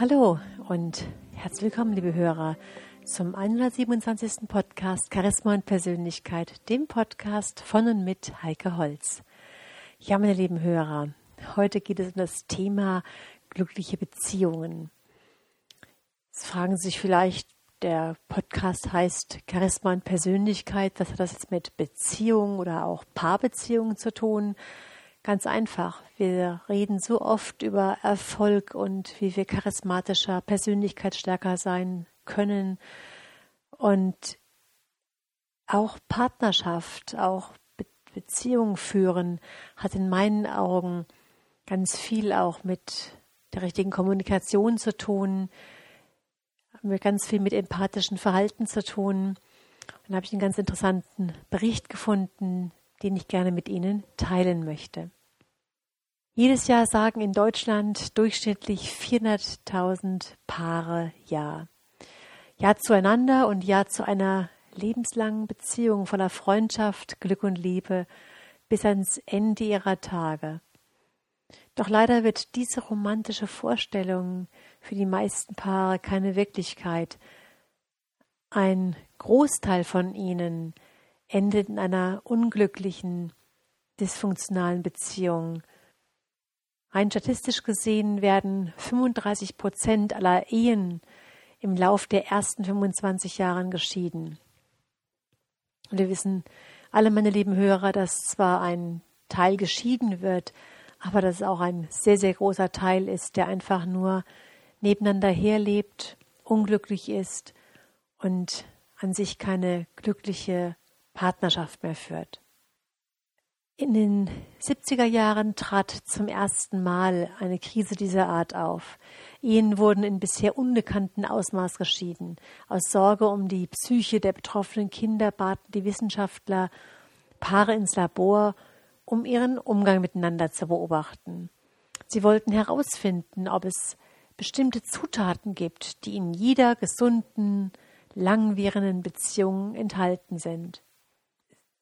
Hallo und herzlich willkommen, liebe Hörer, zum 127. Podcast Charisma und Persönlichkeit, dem Podcast von und mit Heike Holz. Ja, meine lieben Hörer, heute geht es um das Thema glückliche Beziehungen. Jetzt fragen Sie sich vielleicht, der Podcast heißt Charisma und Persönlichkeit. Was hat das jetzt mit Beziehungen oder auch Paarbeziehungen zu tun? Ganz einfach. Wir reden so oft über Erfolg und wie wir charismatischer, persönlichkeitsstärker sein können. Und auch Partnerschaft, auch Be Beziehung führen hat in meinen Augen ganz viel auch mit der richtigen Kommunikation zu tun, wir ganz viel mit empathischem Verhalten zu tun. Und da habe ich einen ganz interessanten Bericht gefunden, den ich gerne mit Ihnen teilen möchte. Jedes Jahr sagen in Deutschland durchschnittlich 400.000 Paare Ja. Ja zueinander und Ja zu einer lebenslangen Beziehung voller Freundschaft, Glück und Liebe bis ans Ende ihrer Tage. Doch leider wird diese romantische Vorstellung für die meisten Paare keine Wirklichkeit. Ein Großteil von ihnen endet in einer unglücklichen, dysfunktionalen Beziehung. Rein statistisch gesehen werden 35 Prozent aller Ehen im Lauf der ersten 25 Jahren geschieden. Und wir wissen alle, meine lieben Hörer, dass zwar ein Teil geschieden wird, aber dass es auch ein sehr, sehr großer Teil ist, der einfach nur nebeneinander herlebt, unglücklich ist und an sich keine glückliche Partnerschaft mehr führt. In den 70er Jahren trat zum ersten Mal eine Krise dieser Art auf. Ehen wurden in bisher unbekannten Ausmaß geschieden. Aus Sorge um die Psyche der betroffenen Kinder baten die Wissenschaftler Paare ins Labor, um ihren Umgang miteinander zu beobachten. Sie wollten herausfinden, ob es bestimmte Zutaten gibt, die in jeder gesunden, langwährenden Beziehung enthalten sind.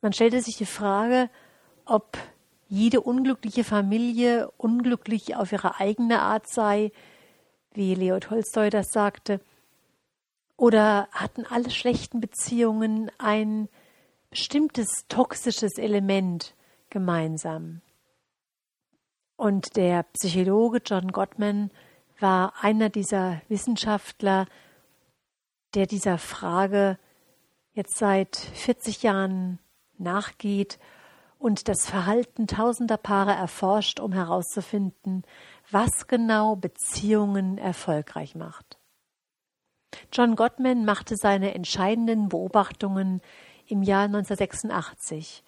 Man stellte sich die Frage, ob jede unglückliche Familie unglücklich auf ihre eigene Art sei, wie Leo Tolstoi das sagte, oder hatten alle schlechten Beziehungen ein bestimmtes toxisches Element gemeinsam. Und der Psychologe John Gottman war einer dieser Wissenschaftler, der dieser Frage jetzt seit 40 Jahren nachgeht und das Verhalten tausender Paare erforscht, um herauszufinden, was genau Beziehungen erfolgreich macht. John Gottman machte seine entscheidenden Beobachtungen im Jahr 1986,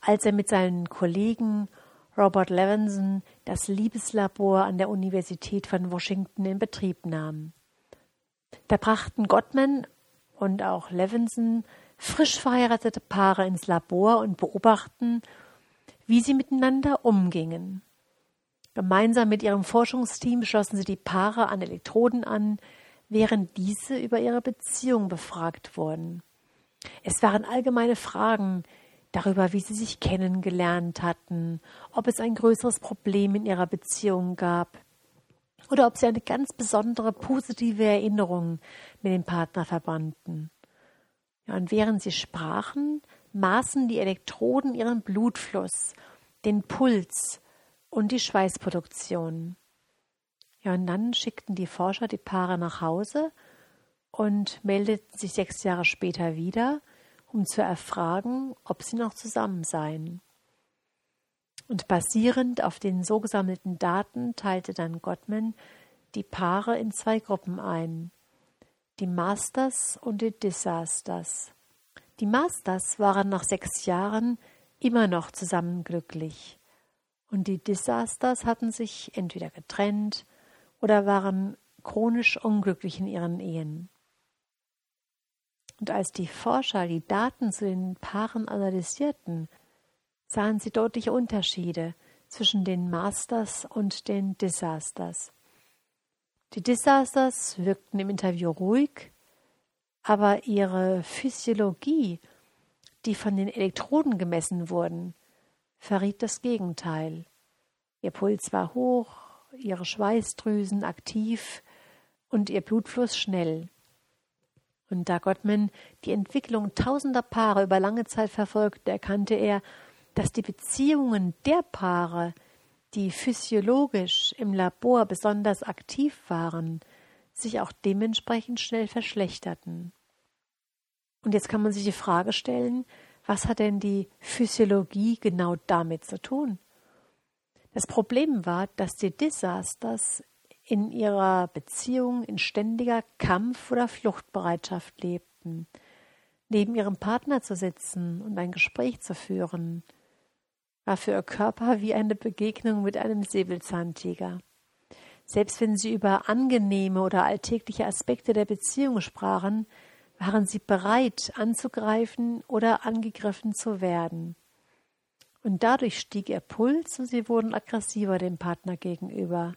als er mit seinen Kollegen Robert Levinson das Liebeslabor an der Universität von Washington in Betrieb nahm. Da brachten Gottman und auch Levinson frisch verheiratete Paare ins Labor und beobachten, wie sie miteinander umgingen. Gemeinsam mit ihrem Forschungsteam schlossen sie die Paare an Elektroden an, während diese über ihre Beziehung befragt wurden. Es waren allgemeine Fragen, darüber, wie sie sich kennengelernt hatten, ob es ein größeres Problem in ihrer Beziehung gab oder ob sie eine ganz besondere positive Erinnerung mit dem Partner verbanden. Ja, und während sie sprachen, maßen die Elektroden ihren Blutfluss, den Puls und die Schweißproduktion. Ja, und dann schickten die Forscher die Paare nach Hause und meldeten sich sechs Jahre später wieder um zu erfragen, ob sie noch zusammen seien. Und basierend auf den so gesammelten Daten teilte dann Gottman die Paare in zwei Gruppen ein, die Masters und die Disasters. Die Masters waren nach sechs Jahren immer noch zusammen glücklich, und die Disasters hatten sich entweder getrennt oder waren chronisch unglücklich in ihren Ehen. Und als die Forscher die Daten zu den Paaren analysierten, sahen sie deutliche Unterschiede zwischen den Masters und den Disasters. Die Disasters wirkten im Interview ruhig, aber ihre Physiologie, die von den Elektroden gemessen wurden, verriet das Gegenteil. Ihr Puls war hoch, ihre Schweißdrüsen aktiv und ihr Blutfluss schnell. Und da Gottman die Entwicklung tausender Paare über lange Zeit verfolgte, erkannte er, dass die Beziehungen der Paare, die physiologisch im Labor besonders aktiv waren, sich auch dementsprechend schnell verschlechterten. Und jetzt kann man sich die Frage stellen, was hat denn die Physiologie genau damit zu tun? Das Problem war, dass die Disasters in ihrer Beziehung in ständiger Kampf- oder Fluchtbereitschaft lebten, neben ihrem Partner zu sitzen und ein Gespräch zu führen, war für ihr Körper wie eine Begegnung mit einem Säbelzahntiger. Selbst wenn sie über angenehme oder alltägliche Aspekte der Beziehung sprachen, waren sie bereit, anzugreifen oder angegriffen zu werden. Und dadurch stieg ihr Puls und sie wurden aggressiver dem Partner gegenüber.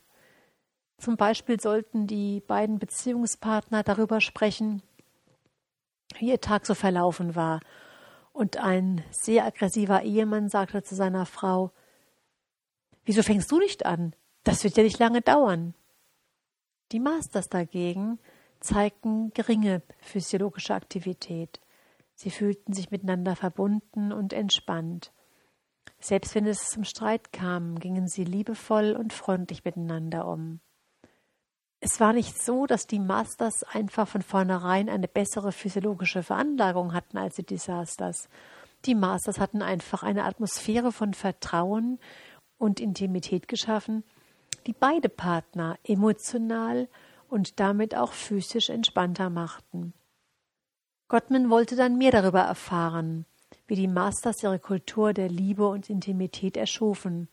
Zum Beispiel sollten die beiden Beziehungspartner darüber sprechen, wie ihr Tag so verlaufen war. Und ein sehr aggressiver Ehemann sagte zu seiner Frau, Wieso fängst du nicht an? Das wird ja nicht lange dauern. Die Masters dagegen zeigten geringe physiologische Aktivität. Sie fühlten sich miteinander verbunden und entspannt. Selbst wenn es zum Streit kam, gingen sie liebevoll und freundlich miteinander um. Es war nicht so, dass die Masters einfach von vornherein eine bessere physiologische Veranlagung hatten als die Disasters. Die Masters hatten einfach eine Atmosphäre von Vertrauen und Intimität geschaffen, die beide Partner emotional und damit auch physisch entspannter machten. Gottman wollte dann mehr darüber erfahren, wie die Masters ihre Kultur der Liebe und Intimität erschufen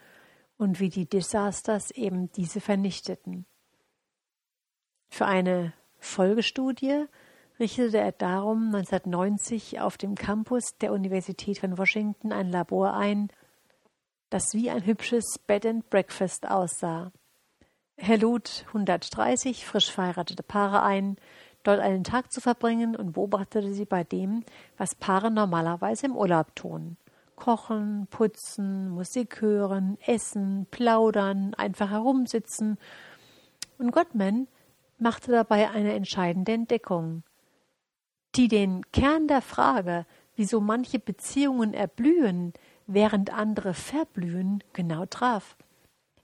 und wie die Disasters eben diese vernichteten. Für eine Folgestudie richtete er darum 1990 auf dem Campus der Universität von Washington ein Labor ein, das wie ein hübsches Bed and Breakfast aussah. Er lud 130 frisch verheiratete Paare ein, dort einen Tag zu verbringen und beobachtete sie bei dem, was Paare normalerweise im Urlaub tun. Kochen, putzen, Musik hören, essen, plaudern, einfach herumsitzen. Und Gottman machte dabei eine entscheidende Entdeckung, die den Kern der Frage, wieso manche Beziehungen erblühen, während andere verblühen, genau traf.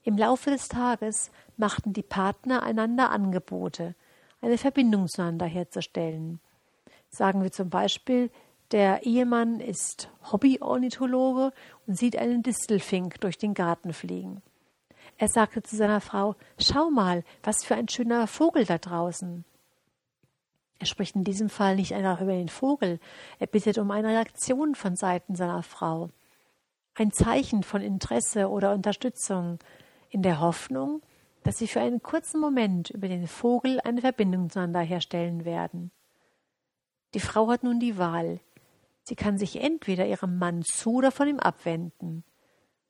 Im Laufe des Tages machten die Partner einander Angebote, eine Verbindung zueinander herzustellen. Sagen wir zum Beispiel, der Ehemann ist Hobbyornithologe und sieht einen Distelfink durch den Garten fliegen. Er sagte zu seiner Frau, schau mal, was für ein schöner Vogel da draußen. Er spricht in diesem Fall nicht einfach über den Vogel, er bittet um eine Reaktion von Seiten seiner Frau. Ein Zeichen von Interesse oder Unterstützung, in der Hoffnung, dass sie für einen kurzen Moment über den Vogel eine Verbindung zueinander herstellen werden. Die Frau hat nun die Wahl. Sie kann sich entweder ihrem Mann zu oder von ihm abwenden.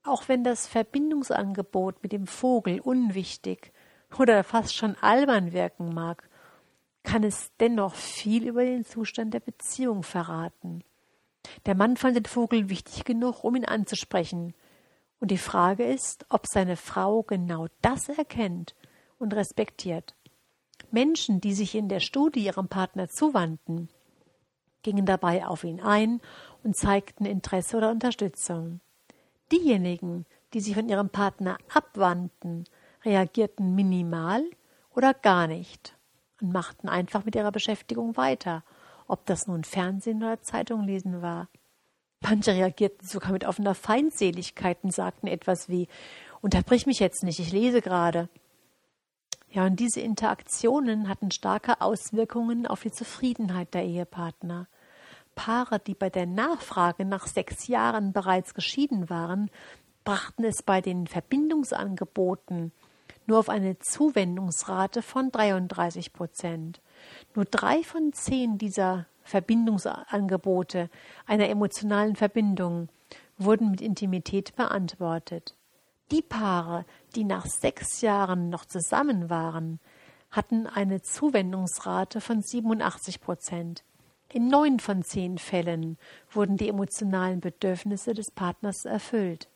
Auch wenn das Verbindungsangebot mit dem Vogel unwichtig oder fast schon albern wirken mag, kann es dennoch viel über den Zustand der Beziehung verraten. Der Mann fand den Vogel wichtig genug, um ihn anzusprechen, und die Frage ist, ob seine Frau genau das erkennt und respektiert. Menschen, die sich in der Studie ihrem Partner zuwandten, gingen dabei auf ihn ein und zeigten Interesse oder Unterstützung. Diejenigen, die sich von ihrem Partner abwandten, reagierten minimal oder gar nicht und machten einfach mit ihrer Beschäftigung weiter, ob das nun Fernsehen oder Zeitung lesen war. Manche reagierten sogar mit offener Feindseligkeit und sagten etwas wie Unterbrich mich jetzt nicht, ich lese gerade. Ja, und diese Interaktionen hatten starke Auswirkungen auf die Zufriedenheit der Ehepartner. Paare, die bei der Nachfrage nach sechs Jahren bereits geschieden waren, brachten es bei den Verbindungsangeboten nur auf eine Zuwendungsrate von 33 Prozent. Nur drei von zehn dieser Verbindungsangebote einer emotionalen Verbindung wurden mit Intimität beantwortet. Die Paare, die nach sechs Jahren noch zusammen waren, hatten eine Zuwendungsrate von 87 Prozent. In neun von zehn Fällen wurden die emotionalen Bedürfnisse des Partners erfüllt.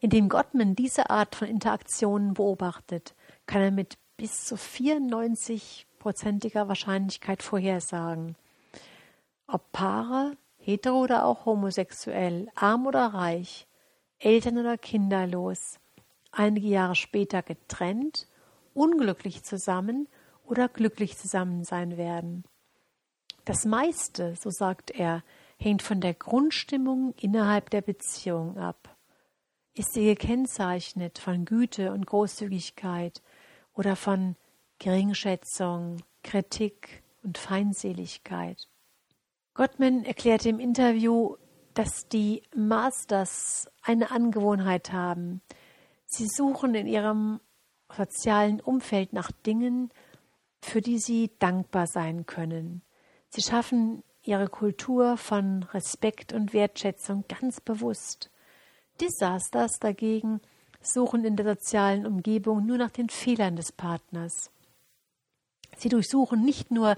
Indem Gottman diese Art von Interaktionen beobachtet, kann er mit bis zu 94-prozentiger Wahrscheinlichkeit vorhersagen. Ob Paare, hetero oder auch homosexuell, arm oder reich, Eltern oder kinderlos, einige Jahre später getrennt, unglücklich zusammen oder glücklich zusammen sein werden. Das meiste, so sagt er, hängt von der Grundstimmung innerhalb der Beziehung ab. Ist sie gekennzeichnet von Güte und Großzügigkeit oder von Geringschätzung, Kritik und Feindseligkeit? Gottman erklärte im Interview, dass die Masters eine Angewohnheit haben. Sie suchen in ihrem sozialen Umfeld nach Dingen, für die sie dankbar sein können. Sie schaffen ihre Kultur von Respekt und Wertschätzung ganz bewusst. Disasters dagegen suchen in der sozialen Umgebung nur nach den Fehlern des Partners. Sie durchsuchen nicht nur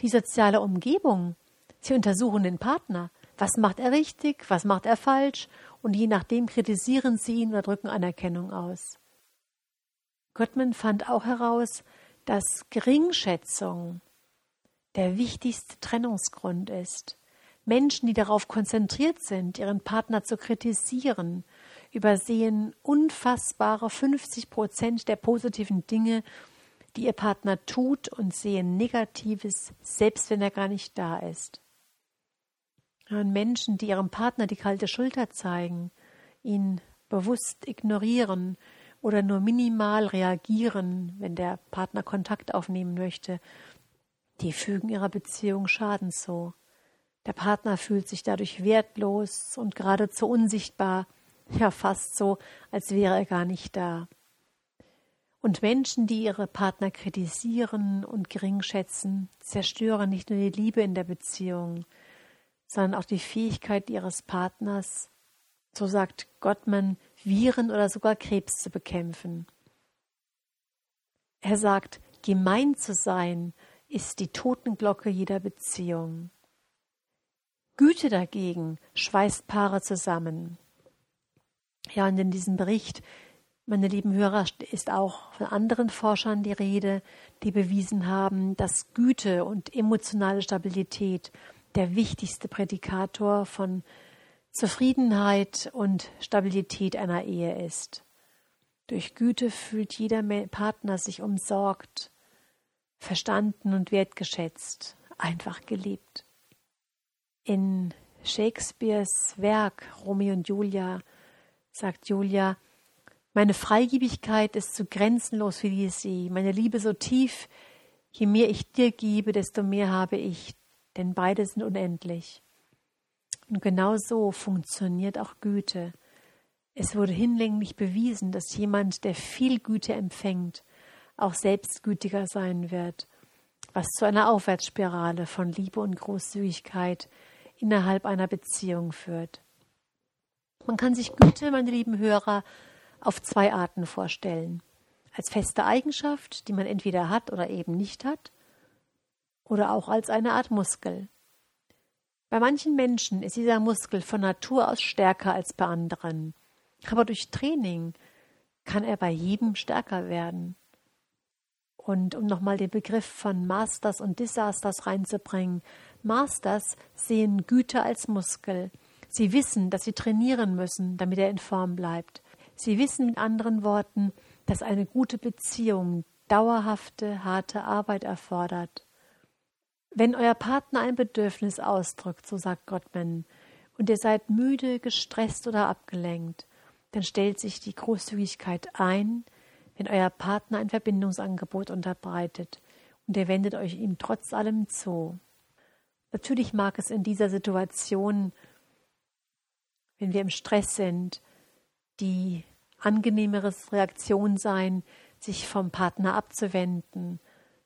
die soziale Umgebung, sie untersuchen den Partner. Was macht er richtig, was macht er falsch und je nachdem kritisieren sie ihn oder drücken Anerkennung aus. Gottman fand auch heraus, dass Geringschätzung der wichtigste Trennungsgrund ist. Menschen, die darauf konzentriert sind, ihren Partner zu kritisieren, übersehen unfassbare 50 Prozent der positiven Dinge, die ihr Partner tut und sehen Negatives, selbst wenn er gar nicht da ist. Und Menschen, die ihrem Partner die kalte Schulter zeigen, ihn bewusst ignorieren oder nur minimal reagieren, wenn der Partner Kontakt aufnehmen möchte, die fügen ihrer Beziehung Schaden zu. Der Partner fühlt sich dadurch wertlos und geradezu unsichtbar, ja fast so, als wäre er gar nicht da. Und Menschen, die ihre Partner kritisieren und geringschätzen, zerstören nicht nur die Liebe in der Beziehung, sondern auch die Fähigkeit ihres Partners, so sagt Gottman, Viren oder sogar Krebs zu bekämpfen. Er sagt, gemein zu sein ist die Totenglocke jeder Beziehung. Güte dagegen schweißt Paare zusammen. Ja, und in diesem Bericht, meine lieben Hörer, ist auch von anderen Forschern die Rede, die bewiesen haben, dass Güte und emotionale Stabilität der wichtigste Prädikator von Zufriedenheit und Stabilität einer Ehe ist. Durch Güte fühlt jeder Partner sich umsorgt, verstanden und wertgeschätzt, einfach geliebt. In Shakespeares Werk Romeo und Julia sagt Julia, meine Freigiebigkeit ist so grenzenlos wie die See, meine Liebe so tief, je mehr ich dir gebe, desto mehr habe ich, denn beide sind unendlich. Und genau so funktioniert auch Güte. Es wurde hinlänglich bewiesen, dass jemand, der viel Güte empfängt, auch selbstgütiger sein wird, was zu einer Aufwärtsspirale von Liebe und Großzügigkeit innerhalb einer Beziehung führt. Man kann sich Güte, meine lieben Hörer, auf zwei Arten vorstellen. Als feste Eigenschaft, die man entweder hat oder eben nicht hat, oder auch als eine Art Muskel. Bei manchen Menschen ist dieser Muskel von Natur aus stärker als bei anderen, aber durch Training kann er bei jedem stärker werden. Und um nochmal den Begriff von Masters und Disasters reinzubringen, Masters sehen Güte als Muskel. Sie wissen, dass sie trainieren müssen, damit er in Form bleibt. Sie wissen mit anderen Worten, dass eine gute Beziehung dauerhafte, harte Arbeit erfordert. Wenn euer Partner ein Bedürfnis ausdrückt, so sagt Gottman, und ihr seid müde, gestresst oder abgelenkt, dann stellt sich die Großzügigkeit ein, wenn euer Partner ein Verbindungsangebot unterbreitet und ihr wendet euch ihm trotz allem zu. Natürlich mag es in dieser Situation, wenn wir im Stress sind, die angenehmere Reaktion sein, sich vom Partner abzuwenden,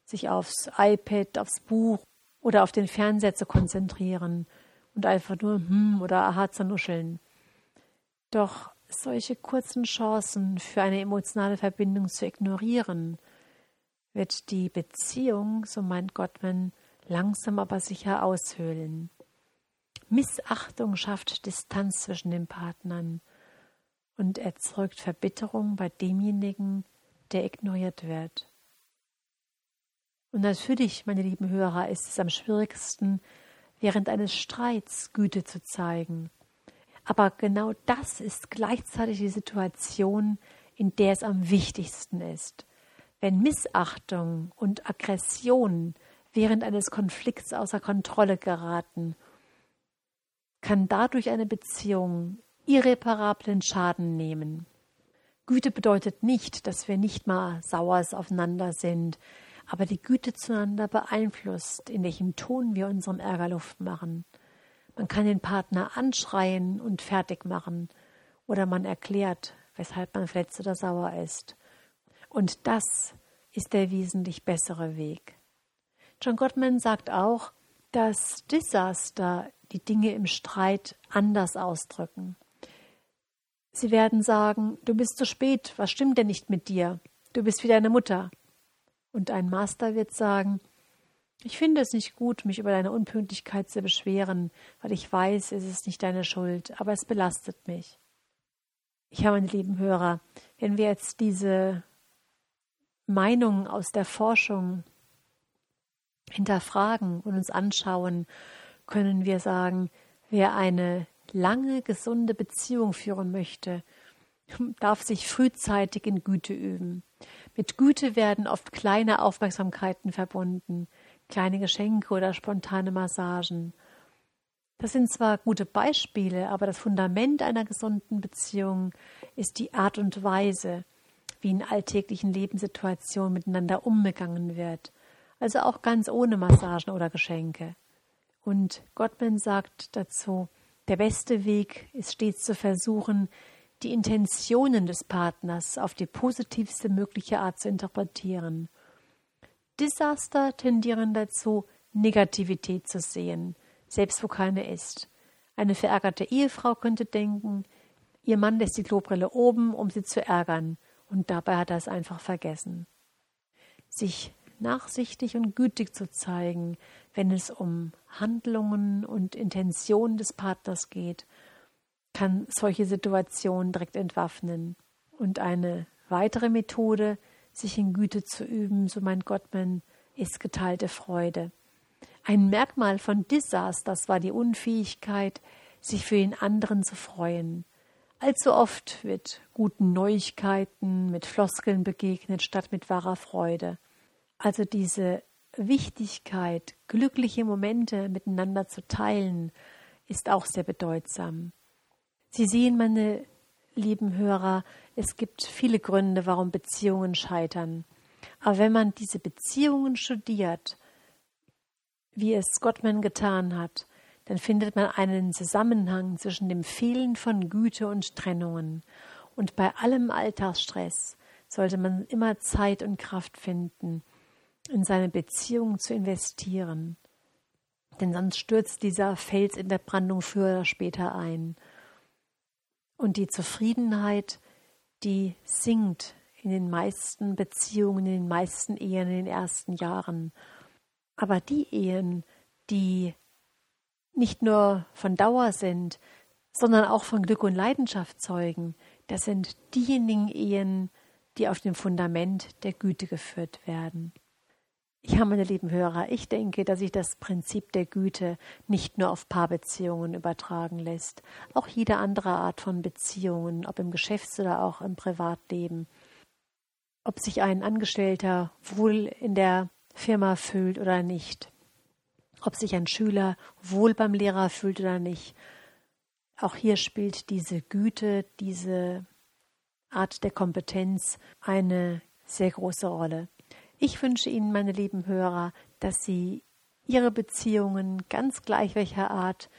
sich aufs iPad, aufs Buch oder auf den Fernseher zu konzentrieren und einfach nur hm oder aha zu nuscheln. Doch solche kurzen Chancen für eine emotionale Verbindung zu ignorieren, wird die Beziehung, so meint Gottman, langsam aber sicher aushöhlen. Missachtung schafft Distanz zwischen den Partnern und erzeugt Verbitterung bei demjenigen, der ignoriert wird. Und natürlich, meine lieben Hörer, ist es am schwierigsten, während eines Streits Güte zu zeigen. Aber genau das ist gleichzeitig die Situation, in der es am wichtigsten ist. Wenn Missachtung und Aggression während eines Konflikts außer Kontrolle geraten, kann dadurch eine Beziehung irreparablen Schaden nehmen. Güte bedeutet nicht, dass wir nicht mal sauer aufeinander sind, aber die Güte zueinander beeinflusst, in welchem Ton wir unserem Ärger Luft machen. Man kann den Partner anschreien und fertig machen, oder man erklärt, weshalb man verletzt oder sauer ist. Und das ist der wesentlich bessere Weg. John Gottman sagt auch, dass Desaster die Dinge im Streit anders ausdrücken. Sie werden sagen, du bist zu spät, was stimmt denn nicht mit dir? Du bist wie deine Mutter. Und ein Master wird sagen, ich finde es nicht gut, mich über deine Unpünktlichkeit zu beschweren, weil ich weiß, es ist nicht deine Schuld, aber es belastet mich. Ich habe, meine lieben Hörer, wenn wir jetzt diese Meinungen aus der Forschung hinterfragen und uns anschauen, können wir sagen, wer eine lange, gesunde Beziehung führen möchte, darf sich frühzeitig in Güte üben. Mit Güte werden oft kleine Aufmerksamkeiten verbunden, kleine Geschenke oder spontane Massagen. Das sind zwar gute Beispiele, aber das Fundament einer gesunden Beziehung ist die Art und Weise, wie in alltäglichen Lebenssituationen miteinander umgegangen wird, also auch ganz ohne Massagen oder Geschenke. Und Gottman sagt dazu, der beste Weg ist stets zu versuchen, die Intentionen des Partners auf die positivste mögliche Art zu interpretieren. Desaster tendieren dazu, Negativität zu sehen, selbst wo keine ist. Eine verärgerte Ehefrau könnte denken, ihr Mann lässt die Klobrille oben, um sie zu ärgern, und dabei hat er es einfach vergessen. Sich nachsichtig und gütig zu zeigen, wenn es um Handlungen und Intentionen des Partners geht, kann solche Situationen direkt entwaffnen. Und eine weitere Methode, sich in Güte zu üben, so meint Gottman, ist geteilte Freude. Ein Merkmal von Disasters war die Unfähigkeit, sich für den anderen zu freuen. Allzu oft wird guten Neuigkeiten mit Floskeln begegnet, statt mit wahrer Freude. Also diese Wichtigkeit, glückliche Momente miteinander zu teilen, ist auch sehr bedeutsam. Sie sehen, meine lieben Hörer, es gibt viele Gründe, warum Beziehungen scheitern. Aber wenn man diese Beziehungen studiert, wie es Gottman getan hat, dann findet man einen Zusammenhang zwischen dem Fehlen von Güte und Trennungen. Und bei allem Alltagsstress sollte man immer Zeit und Kraft finden, in seine Beziehung zu investieren. Denn sonst stürzt dieser Fels in der Brandung früher oder später ein. Und die Zufriedenheit, die sinkt in den meisten Beziehungen, in den meisten Ehen in den ersten Jahren. Aber die Ehen, die nicht nur von Dauer sind, sondern auch von Glück und Leidenschaft zeugen, das sind diejenigen Ehen, die auf dem Fundament der Güte geführt werden. Ja, meine lieben Hörer, ich denke, dass sich das Prinzip der Güte nicht nur auf Paarbeziehungen übertragen lässt, auch jede andere Art von Beziehungen, ob im Geschäfts- oder auch im Privatleben. Ob sich ein Angestellter wohl in der Firma fühlt oder nicht, ob sich ein Schüler wohl beim Lehrer fühlt oder nicht. Auch hier spielt diese Güte, diese Art der Kompetenz eine sehr große Rolle. Ich wünsche Ihnen, meine lieben Hörer, dass Sie Ihre Beziehungen ganz gleich welcher Art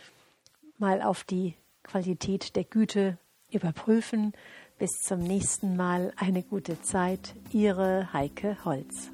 mal auf die Qualität der Güte überprüfen. Bis zum nächsten Mal eine gute Zeit. Ihre Heike Holz.